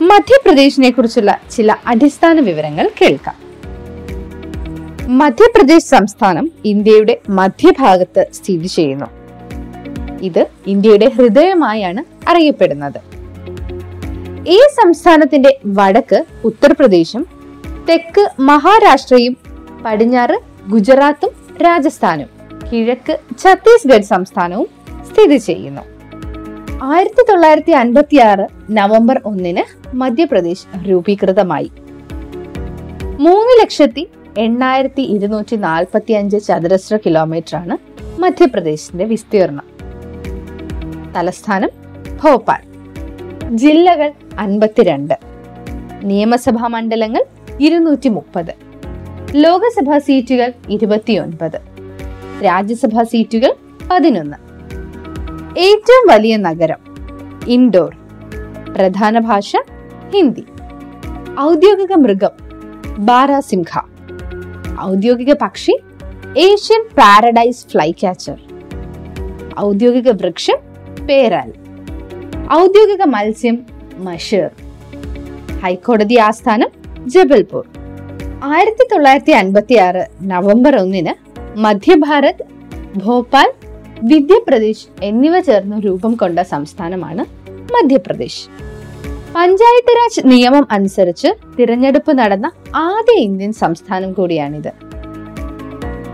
മധ്യപ്രദേശിനെ കുറിച്ചുള്ള ചില അടിസ്ഥാന വിവരങ്ങൾ കേൾക്കാം. മധ്യപ്രദേശ് സംസ്ഥാനം ഇന്ത്യയുടെ മധ്യഭാഗത്ത് സ്ഥിതി ചെയ്യുന്നു. ഇത് ഇന്ത്യയുടെ ഹൃദയമായാണ് അറിയപ്പെടുന്നത്. ഈ സംസ്ഥാനത്തിന്റെ വടക്ക് ഉത്തർപ്രദേശും തെക്ക് മഹാരാഷ്ട്രയും പടിഞ്ഞാറ് ഗുജറാത്തും രാജസ്ഥാനും കിഴക്ക് ഛത്തീസ്ഗഡ് സംസ്ഥാനവും സ്ഥിതി ചെയ്യുന്നു. ആയിരത്തി തൊള്ളായിരത്തി അൻപത്തി ആറ് നവംബർ ഒന്നിന് മധ്യപ്രദേശ് രൂപീകൃതമായി. മൂന്ന് ലക്ഷത്തി എണ്ണായിരത്തി ഇരുന്നൂറ്റി നാൽപ്പത്തി അഞ്ച് ചതുരശ്ര കിലോമീറ്റർ ആണ് മധ്യപ്രദേശിന്റെ വിസ്തീർണം തലസ്ഥാനം ഭോപ്പാൽ. ജില്ലകൾ അൻപത്തിരണ്ട്. നിയമസഭാ മണ്ഡലങ്ങൾ ഇരുന്നൂറ്റി മുപ്പത് ലോകസഭാ സീറ്റുകൾ ഇരുപത്തിയൊൻപത്. രാജ്യസഭാ സീറ്റുകൾ പതിനൊന്ന്. ഏറ്റവും വലിയ നഗരം ഇൻഡോർ. പ്രധാന ഭാഷ ഹിന്ദി. ഔദ്യോഗിക മൃഗം ബാരാസിംഹ ഔദ്യോഗിക പക്ഷി ഏഷ്യൻ പാരഡൈസ് ഫ്ലൈ ക്യാച്ചർ. ഔദ്യോഗിക വൃക്ഷം പേരാൽ. ഔദ്യോഗിക മത്സ്യം മഷേർ. ഹൈക്കോടതി ആസ്ഥാനം ജബൽപൂർ. ആയിരത്തി തൊള്ളായിരത്തി അൻപത്തി ആറ് നവംബർ ഒന്നിന് മധ്യഭാരത് ഭോപ്പാൽ വിദ്യപ്രദേശ് എന്നിവ ചേർന്ന് രൂപം കൊണ്ട സംസ്ഥാനമാണ് മധ്യപ്രദേശ്. പഞ്ചായത്ത് രാജ് നിയമം അനുസരിച്ച് തിരഞ്ഞെടുപ്പ് നടന്ന ആദ്യ ഇന്ത്യൻ സംസ്ഥാനം കൂടിയാണിത്.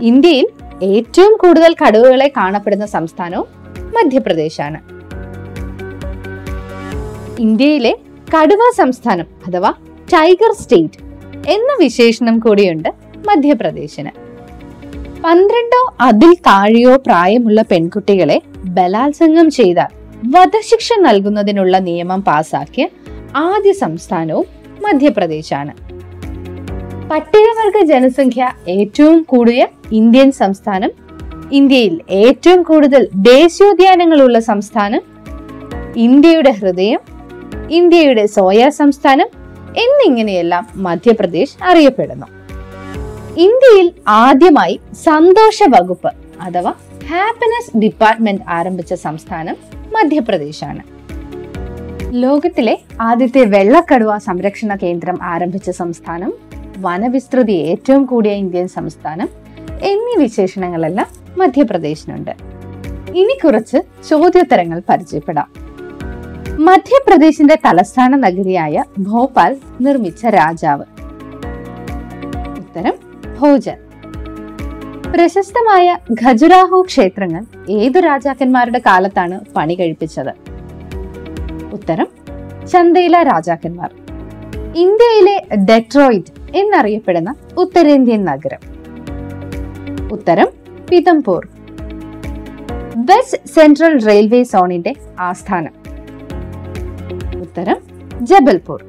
ഇന്ത്യയിൽ ഏറ്റവും കൂടുതൽ കടുവകളെ കാണപ്പെടുന്ന സംസ്ഥാനവും മധ്യപ്രദേശാണ്. ഇന്ത്യയിലെ കടുവ സംസ്ഥാനം അഥവാ ടൈഗർ സ്റ്റേറ്റ് എന്ന വിശേഷണം കൂടിയുണ്ട് മധ്യപ്രദേശിന്. പന്ത്രണ്ടോ അതിൽ താഴെയോ പ്രായമുള്ള പെൺകുട്ടികളെ ബലാത്സംഗം ചെയ്താൽ വധശിക്ഷ നൽകുന്നതിനുള്ള നിയമം പാസാക്കിയ ആദ്യ സംസ്ഥാനവും മധ്യപ്രദേശാണ്. പട്ടികവർഗ ജനസംഖ്യ ഏറ്റവും കൂടിയ ഇന്ത്യൻ സംസ്ഥാനം ഇന്ത്യയിൽ ഏറ്റവും കൂടുതൽ ദേശീയോദ്യാനങ്ങളുള്ള സംസ്ഥാനം ഇന്ത്യയുടെ ഹൃദയം ഇന്ത്യയുടെ സോയ സംസ്ഥാനം എന്നിങ്ങനെയെല്ലാം മധ്യപ്രദേശ് അറിയപ്പെടുന്നു. ഇന്ത്യയിൽ ആദ്യമായി സന്തോഷ വകുപ്പ് അഥവാ ഹാപ്പിനെസ് ഡിപ്പാർട്ട്മെന്റ് ആരംഭിച്ച സംസ്ഥാനം മധ്യപ്രദേശാണ്. ലോകത്തിലെ ആദ്യത്തെ വെള്ളക്കടുവ സംരക്ഷണ കേന്ദ്രം ആരംഭിച്ച സംസ്ഥാനം വനവിസ്തൃതി ഏറ്റവും കൂടിയ ഇന്ത്യൻ സംസ്ഥാനം എന്നീ വിശേഷണങ്ങളെല്ലാം മധ്യപ്രദേശിനുണ്ട്. ഇനി കുറച്ച് ചോദ്യോത്തരങ്ങൾ പരിചയപ്പെടാം. മധ്യപ്രദേശിന്റെ തലസ്ഥാന നഗരിയായ ഭോപ്പാൽ നിർമ്മിച്ച രാജാവ്. ഉത്തരം ഭോജൻ. പ്രശസ്തമായ ഖജുരാഹോ ക്ഷേത്രങ്ങൾ ഏതു രാജാക്കന്മാരുടെ കാലത്താണ് പണി കഴിപ്പിച്ചത്? ഉത്തരം ചന്ദേല രാജാക്കന്മാർ. ഇന്ത്യയിലെ ഡെട്രോയിറ്റ് എന്നറിയപ്പെടുന്ന ഉത്തരേന്ത്യൻ നഗരം. ഉത്തരം പിതംപൂർ. വെസ്റ്റ് സെൻട്രൽ റെയിൽവേ സോണിന്റെ ആസ്ഥാനം. ഉത്തരം ജബൽപൂർ.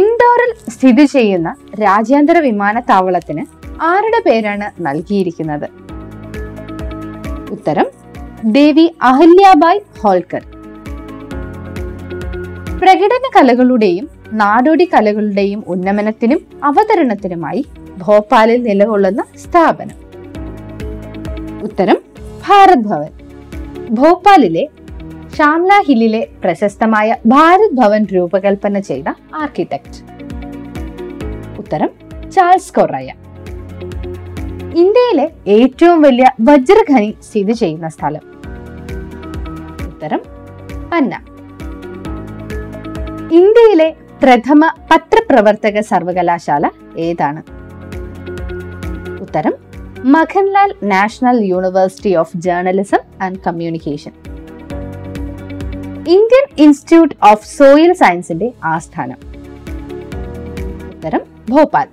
ഇൻഡോറിൽ സ്ഥിതി ചെയ്യുന്ന രാജ്യാന്തര വിമാനത്താവളത്തിന് ആരുടെ പേരാണ് നൽകിയിരിക്കുന്നത്? ഉത്തരം ദേവി അഹല്യാബായ് ഹോൾക്കർ. പ്രകടന കലകളുടെയും നാടോടി കലകളുടെയും ഉന്നമനത്തിനും അവതരണത്തിനുമായി ഭോപ്പാലിൽ നിലകൊള്ളുന്ന സ്ഥാപനം. ഉത്തരം ഭാരത് ഭവൻ. ഭോപ്പാലിലെ ഷാംല ഹില്ലിലെ പ്രശസ്തമായ ഭാരത് ഭവൻ രൂപകൽപ്പന ചെയ്ത ആർക്കിടെക്ട്. ഉത്തരം ചാൾസ് കൊറയ. ഇന്ത്യയിലെ ഏറ്റവും വലിയ വജ്രഖനി സ്ഥിതി ചെയ്യുന്ന സ്ഥലം. ഉത്തരം പന്ന ഇന്ത്യയിലെ പ്രഥമ പത്രപ്രവർത്തക സർവകലാശാല ഏതാണ്? ഉത്തരം Makhanlal national university of journalism and communication. Indian institute of soil സയൻസിന്റെ ആസ്ഥാനം. ഉത്തരം ഭോപ്പാൽ.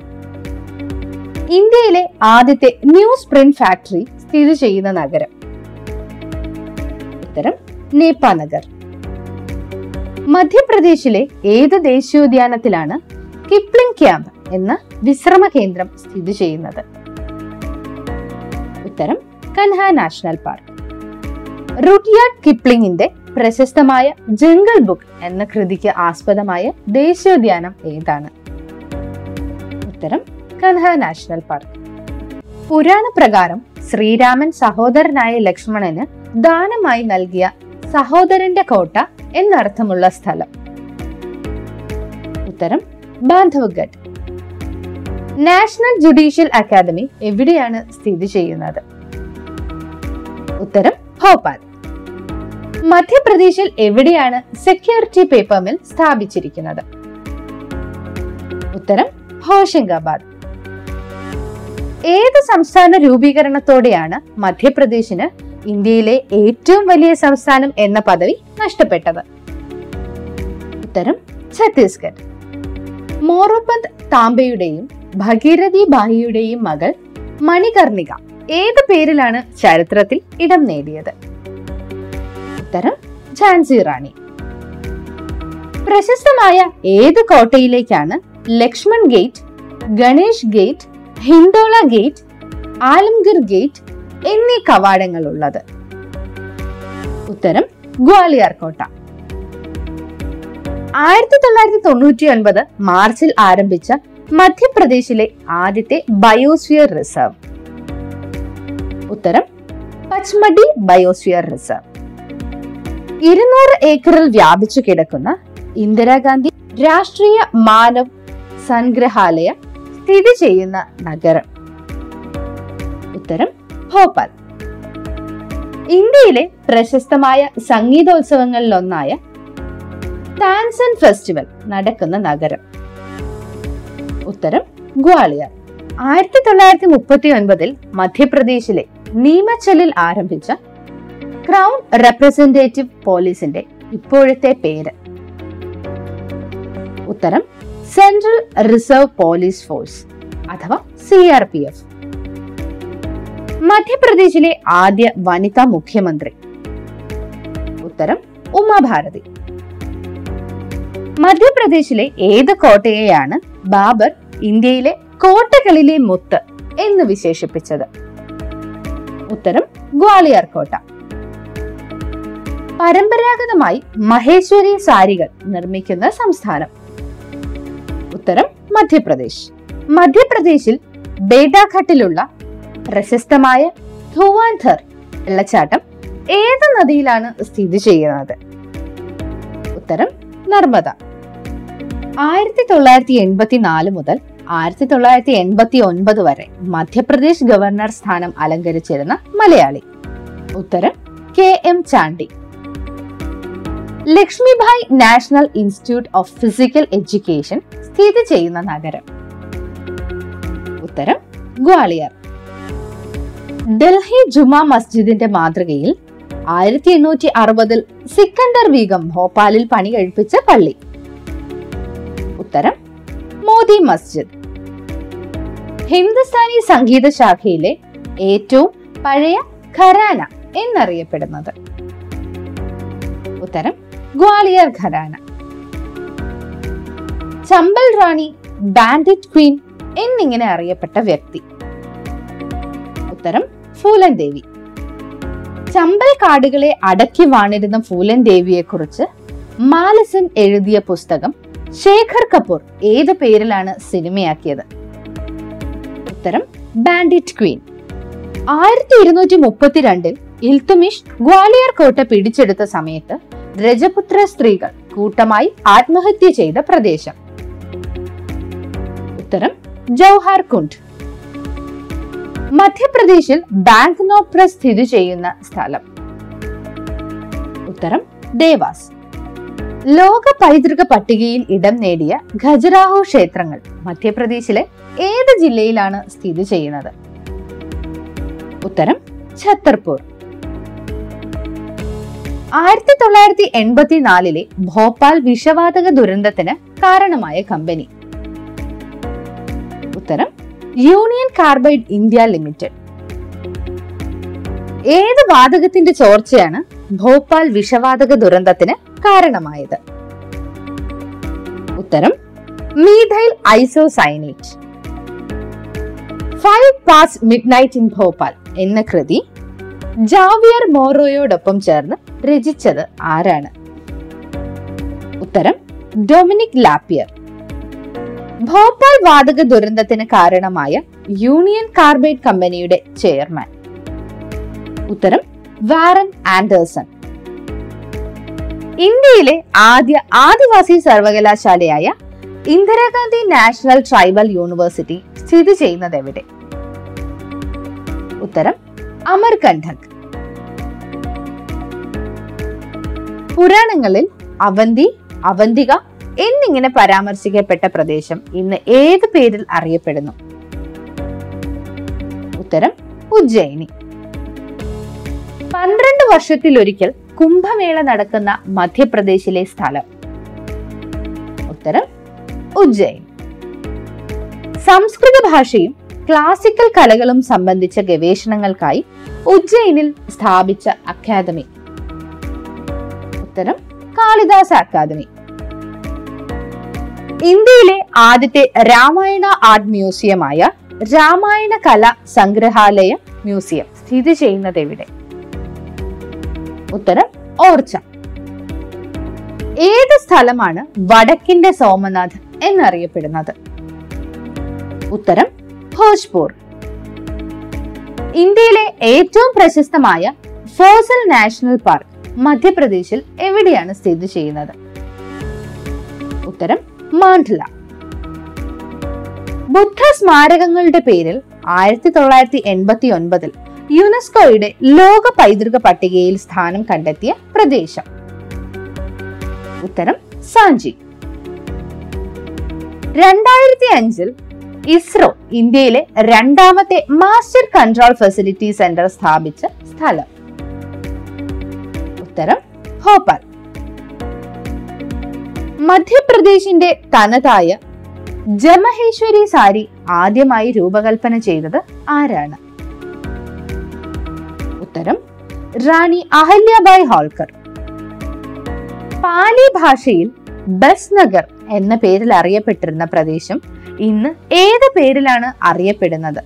ഇന്ത്യയിലെ ആദ്യത്തെ ന്യൂസ് പ്രിന്റ് ഫാക്ടറി സ്ഥിതി ചെയ്യുന്ന നഗരം. ഉത്തരം നേപ്പാനഗർ മധ്യപ്രദേശിലെ ഏത് ദേശീയോദ്യാനത്തിലാണ് കിപ്ലിംഗ് ക്യാമ്പ് എന്ന വിശ്രമ കേന്ദ്രം സ്ഥിതി ചെയ്യുന്നത്? ഉത്തരം കൻഹ നാഷണൽ പാർക്ക്. റുഡ്യാർഡ് കിപ്ലിംഗിന്റെ പ്രശസ്തമായ ജംഗിൾ ബുക്ക് എന്ന കൃതിക്ക് ആസ്പദമായ ദേശീയോദ്യാനം ഏതാണ്? ഉത്തരം കൻഹ നാഷണൽ പാർക്ക്. പുരാണ പ്രകാരം ശ്രീരാമൻ സഹോദരനായ ലക്ഷ്മണന് ദാനമായി നൽകിയ സഹോദരന്റെ കോട്ട എന്നർത്ഥമുള്ള സ്ഥലം. ഉത്തരം ബാന്ധവ്ഗഡ്. നാഷണൽ ജുഡീഷ്യൽ അക്കാദമി എവിടെയാണ് സ്ഥിതി ചെയ്യുന്നത്? ഉത്തരം ഭോപ്പാൽ. മധ്യപ്രദേശിൽ എവിടെയാണ് സെക്യൂരിറ്റി പേപ്പർ മിൽ സ്ഥാപിച്ചിരിക്കുന്നത്? ഉത്തരം ഹോഷംഗാബാദ്. ഏത് സംസ്ഥാന രൂപീകരണത്തോടെയാണ് മധ്യപ്രദേശിന് ഇന്ത്യയിലെ ഏറ്റവും വലിയ സംസ്ഥാനം എന്ന പദവി നഷ്ടപ്പെട്ടത്. ഉത്തരം ഛത്തീസ്ഗഡ്. മോറോപന്ത് താമ്പയുടെയും ഭഗീരഥി ബായിയുടെയും മകൾ മണികർണിക ഏത് പേരിലാണ് ചരിത്രത്തിൽ ഇടം നേടിയത്? ഉത്തരം ഝാൻസി റാണി. പ്രശസ്തമായ ഏത് കോട്ടയിലേക്കാണ് Laxman gate Ganesh gate Hindola gate Alamgir gate എന്നീ കവാടങ്ങൾ ഉള്ളത്. ഉത്തരം ഗ്വാലിയർ കോട്ട. ആയിരത്തി തൊള്ളായിരത്തി തൊണ്ണൂറ്റി ഒൻപത് മാർച്ചിൽ ആരംഭിച്ച മധ്യപ്രദേശിലെ ആദ്യത്തെ ബയോസ്ഫിയർ റിസർവ്. ഉത്തരം പച്മടി ബയോസ്ഫിയർ റിസർവ്. ഇരുന്നൂറ് ഏക്കറിൽ വ്യാപിച്ചു കിടക്കുന്ന ഇന്ദിരാഗാന്ധി രാഷ്ട്രീയ മാനവ് സംഗ്രഹാലയ സ്ഥിതി ചെയ്യുന്ന നഗരം. ഉത്തരം ഭോപ്പാൽ. ഇന്ത്യയിലെ പ്രശസ്തമായ സംഗീതോത്സവങ്ങളിലൊന്നായ താൻസൻ ഫെസ്റ്റിവൽ നടക്കുന്ന നഗരം. ഉത്തരം ഗ്വാളിയർ. ആയിരത്തി തൊള്ളായിരത്തി മുപ്പത്തി ഒൻപതിൽ മധ്യപ്രദേശിലെ നീമച്ചലിൽ ആരംഭിച്ച ക്രൗൺ റെപ്രസെന്റേറ്റീവ് പോലീസിന്റെ ഇപ്പോഴത്തെ പേര്. ഉത്തരം സെൻട്രൽ റിസർവ് പോലീസ് ഫോഴ്സ് അഥവാ സി ആർ പി എഫ്. മധ്യപ്രദേശിലെ ആദ്യ വനിതാ മുഖ്യമന്ത്രി. ഉത്തരം ഉമാഭാരതി. മധ്യപ്രദേശിലെ ഏത് കോട്ടയെയാണ് ബാബർ ഇന്ത്യയിലെ കോട്ടകളിലെ മുത്ത് എന്ന് വിശേഷിപ്പിച്ചത്? ഉത്തരം ഗ്വാളിയർ കോട്ട. പരമ്പരാഗതമായി മഹേശ്വരി സാരികൾ നിർമ്മിക്കുന്ന സംസ്ഥാനം. ഉത്തരം മധ്യപ്രദേശ്. മധ്യപ്രദേശിൽ ബേഡാഘട്ടിലുള്ള പ്രശസ്തമായ ധുവാൻധർ വെള്ളച്ചാട്ടം ഏത് നദിയിലാണ് സ്ഥിതി ചെയ്യുന്നത്? ഉത്തരം നർമ്മദ. ആയിരത്തി തൊള്ളായിരത്തി എൺപത്തി നാല് മുതൽ ആയിരത്തി തൊള്ളായിരത്തി എൺപത്തി ഒൻപത് വരെ മധ്യപ്രദേശ് ഗവർണർ സ്ഥാനം അലങ്കരിച്ചിരുന്ന മലയാളി. ഉത്തരം K M Chandy. Lakshmibai national institute of physical education സ്ഥിതി ചെയ്യുന്ന നഗരം. ഉത്തരം ഗ്വാളിയർ. ഡൽഹി ജുമാ മസ്ജിദിന്റെ മാതൃകയിൽ ആയിരത്തി എണ്ണൂറ്റി അറുപതിൽ സിക്കന്ദർ ബീഗം ഭോപ്പാലിൽ പണി കഴിപ്പിച്ച പള്ളി. ഉത്തരം മോദി മസ്ജിദ്. ഹിന്ദുസ്ഥാനി സംഗീത ശാഖയിലെ ഏറ്റവും പഴയ ഖരാന എന്നറിയപ്പെടുന്നത്. ഉത്തരം ഗ്വാളിയർ ഖരാന. ചമ്പൽ റാണി ബാൻഡിറ്റ് ക്വീൻ എന്നിങ്ങനെ അറിയപ്പെട്ട വ്യക്തി. ഉത്തരം ഫൂലൻ ദേവി ചമ്പൽ കാടുകളെ അടക്കി വാണിരുന്ന ഫൂലൻ ദേവിയെ കുറിച്ച് മാലസൻ എഴുതിയ പുസ്തകം ശേഖർ കപൂർ ഏത് പേരിലാണ് സിനിമയാക്കിയത്? ഉത്തരം ബാൻഡിറ്റ് ക്വീൻ ആയിരത്തി ഇരുന്നൂറ്റി മുപ്പത്തിരണ്ടിൽ ഇൽത്തുമിഷ് ഗ്വാളിയർ കോട്ട പിടിച്ചെടുത്ത സമയത്ത് രജപുത്ര സ്ത്രീകൾ കൂട്ടമായി ആത്മഹത്യ ചെയ്ത പ്രദേശം. ഉത്തരം ജൗഹാർ കുണ്ട് മധ്യപ്രദേശിൽ ബാങ്ക് നോപ്ര സ്ഥിതി ചെയ്യുന്ന സ്ഥലം. ഉത്തരം ദേവാസ്. ലോക പൈതൃക പട്ടികയിൽ ഇടം നേടിയ ഖജുരാഹോ ക്ഷേത്രങ്ങൾ മധ്യപ്രദേശിലെ ഏത് ജില്ലയിലാണ് സ്ഥിതി ചെയ്യുന്നത്? ഉത്തരം ഛത്തർപൂർ. ആയിരത്തി തൊള്ളായിരത്തി എൺപത്തിനാലിലെ ഭോപ്പാൽ വിഷവാതക ദുരന്തത്തിന് കാരണമായ കമ്പനി. ഉത്തരം യൂണിയൻ കാർബൈഡ് ഇന്ത്യ ലിമിറ്റഡ്. ഏത് വാതകത്തിന്റെ ചോർച്ചയാണ് ഭോപ്പാൽ വിഷവാതക ദുരന്തത്തിന് കാരണമായത്? ഉത്തരം methyl isocyanate. Five past midnight in Bhopal എന്ന കൃതി ജാവിയർ മോറോയോടൊപ്പം ചേർന്ന് രചിച്ചത് ആരാണ്? ഉത്തരം ഡൊമിനിക് ലാപ്പിയർ. ഭോപ്പാൽ വാതക ദുരന്തത്തിന് കാരണമായ യൂണിയൻ കാർബൈഡ് കമ്പനിയുടെ ചെയർമാൻ. ഉത്തരം വാറൻ ആൻഡേഴ്സൺ. ഇന്ത്യയിലെ ആദ്യ ആദിവാസി സർവകലാശാലയായ ഇന്ദിരാഗാന്ധി നാഷണൽ ട്രൈബൽ യൂണിവേഴ്സിറ്റി സ്ഥിതി ചെയ്യുന്നത് എവിടെ? ഉത്തരം അമർകണ്ഠക്. പുരാണങ്ങളിൽ അവന്തി അവന്തിക എന്നിങ്ങനെ പരാമർശിക്കപ്പെട്ട പ്രദേശം ഇന്ന് ഏത് പേരിൽ അറിയപ്പെടുന്നു? ഉത്തരം ഉജ്ജയിനി. പന്ത്രണ്ട് വർഷത്തിലൊരിക്കൽ കുംഭമേള നടക്കുന്ന മധ്യപ്രദേശിലെ സ്ഥലം. ഉത്തരം ഉജ്ജയിൻ സംസ്കൃത ഭാഷയും ക്ലാസിക്കൽ കലകളും സംബന്ധിച്ച ഗവേഷണങ്ങൾക്കായി ഉജ്ജയിനിൽ സ്ഥാപിച്ച അക്കാദമി. ഉത്തരം കാളിദാസ അക്കാദമി. ഇന്ത്യയിലെ ആദ്യത്തെ രാമായണ ആർട്ട് മ്യൂസിയമായ രാമായണ കല സംഗ്രഹാലയ മ്യൂസിയം സ്ഥിതി ചെയ്യുന്നത് എവിടെ? ഉത്തരം ഓർച്ച. ഏത് സ്ഥലമാണ് വടക്കിന്റെ സോമനാഥ് എന്നറിയപ്പെടുന്നത്? ഉത്തരം ഭോജ്പൂർ. ഇന്ത്യയിലെ ഏറ്റവും പ്രശസ്തമായ ഫോസൽ നാഷണൽ പാർക്ക് മധ്യപ്രദേശിൽ എവിടെയാണ് സ്ഥിതി ചെയ്യുന്നത്? ഉത്തരം മാണ്ഡ്ല. ബുദ്ധ സ്മാരകങ്ങളുടെ പേരിൽ ആയിരത്തി തൊള്ളായിരത്തി എൺപത്തി ഒൻപതിൽ യുനെസ്കോയുടെ ലോക പൈതൃക പട്ടികയിൽ സ്ഥാനം കണ്ടെത്തിയ പ്രദേശം. ഉത്തരം സാഞ്ചി. രണ്ടായിരത്തി അഞ്ചിൽ ഇസ്രോ ഇന്ത്യയിലെ രണ്ടാമത്തെ മാസ്റ്റർ കൺട്രോൾ ഫെസിലിറ്റി സെന്റർ സ്ഥാപിച്ച സ്ഥലം. ഉത്തരം ഭോപ്പാൽ മധ്യപ്രദേശിന്റെ തനതായ ജമഹേശ്വരി സാരി ആദ്യമായി രൂപകൽപ്പന ചെയ്തത് ആരാണ്? ഉത്തരം റാണി അഹല്യാബായ് ഹോൾക്കർ. പാലി ഭാഷയിൽ ബസ് നഗർ എന്ന പേരിൽ അറിയപ്പെട്ടിരുന്ന പ്രദേശം ഇന്ന് ഏത് പേരിലാണ് അറിയപ്പെടുന്നത്?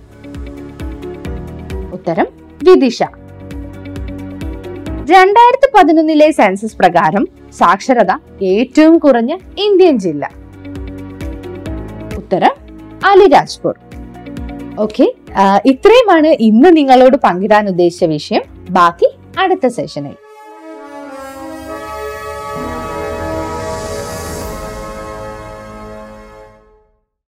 ഉത്തരം വിദിഷ രണ്ടായിരത്തി പതിനൊന്നിലെ സെൻസസ് പ്രകാരം സാക്ഷരത ഏറ്റവും കുറഞ്ഞ ഇന്ത്യൻ ജില്ല. ഉത്തരം അലിരാജ്പൂർ ഓക്കെ ഇത്രയുമാണ് ഇന്ന് നിങ്ങളോട് പങ്കിടാൻ ഉദ്ദേശിച്ച വിഷയം. ബാക്കി അടുത്ത സെഷനിൽ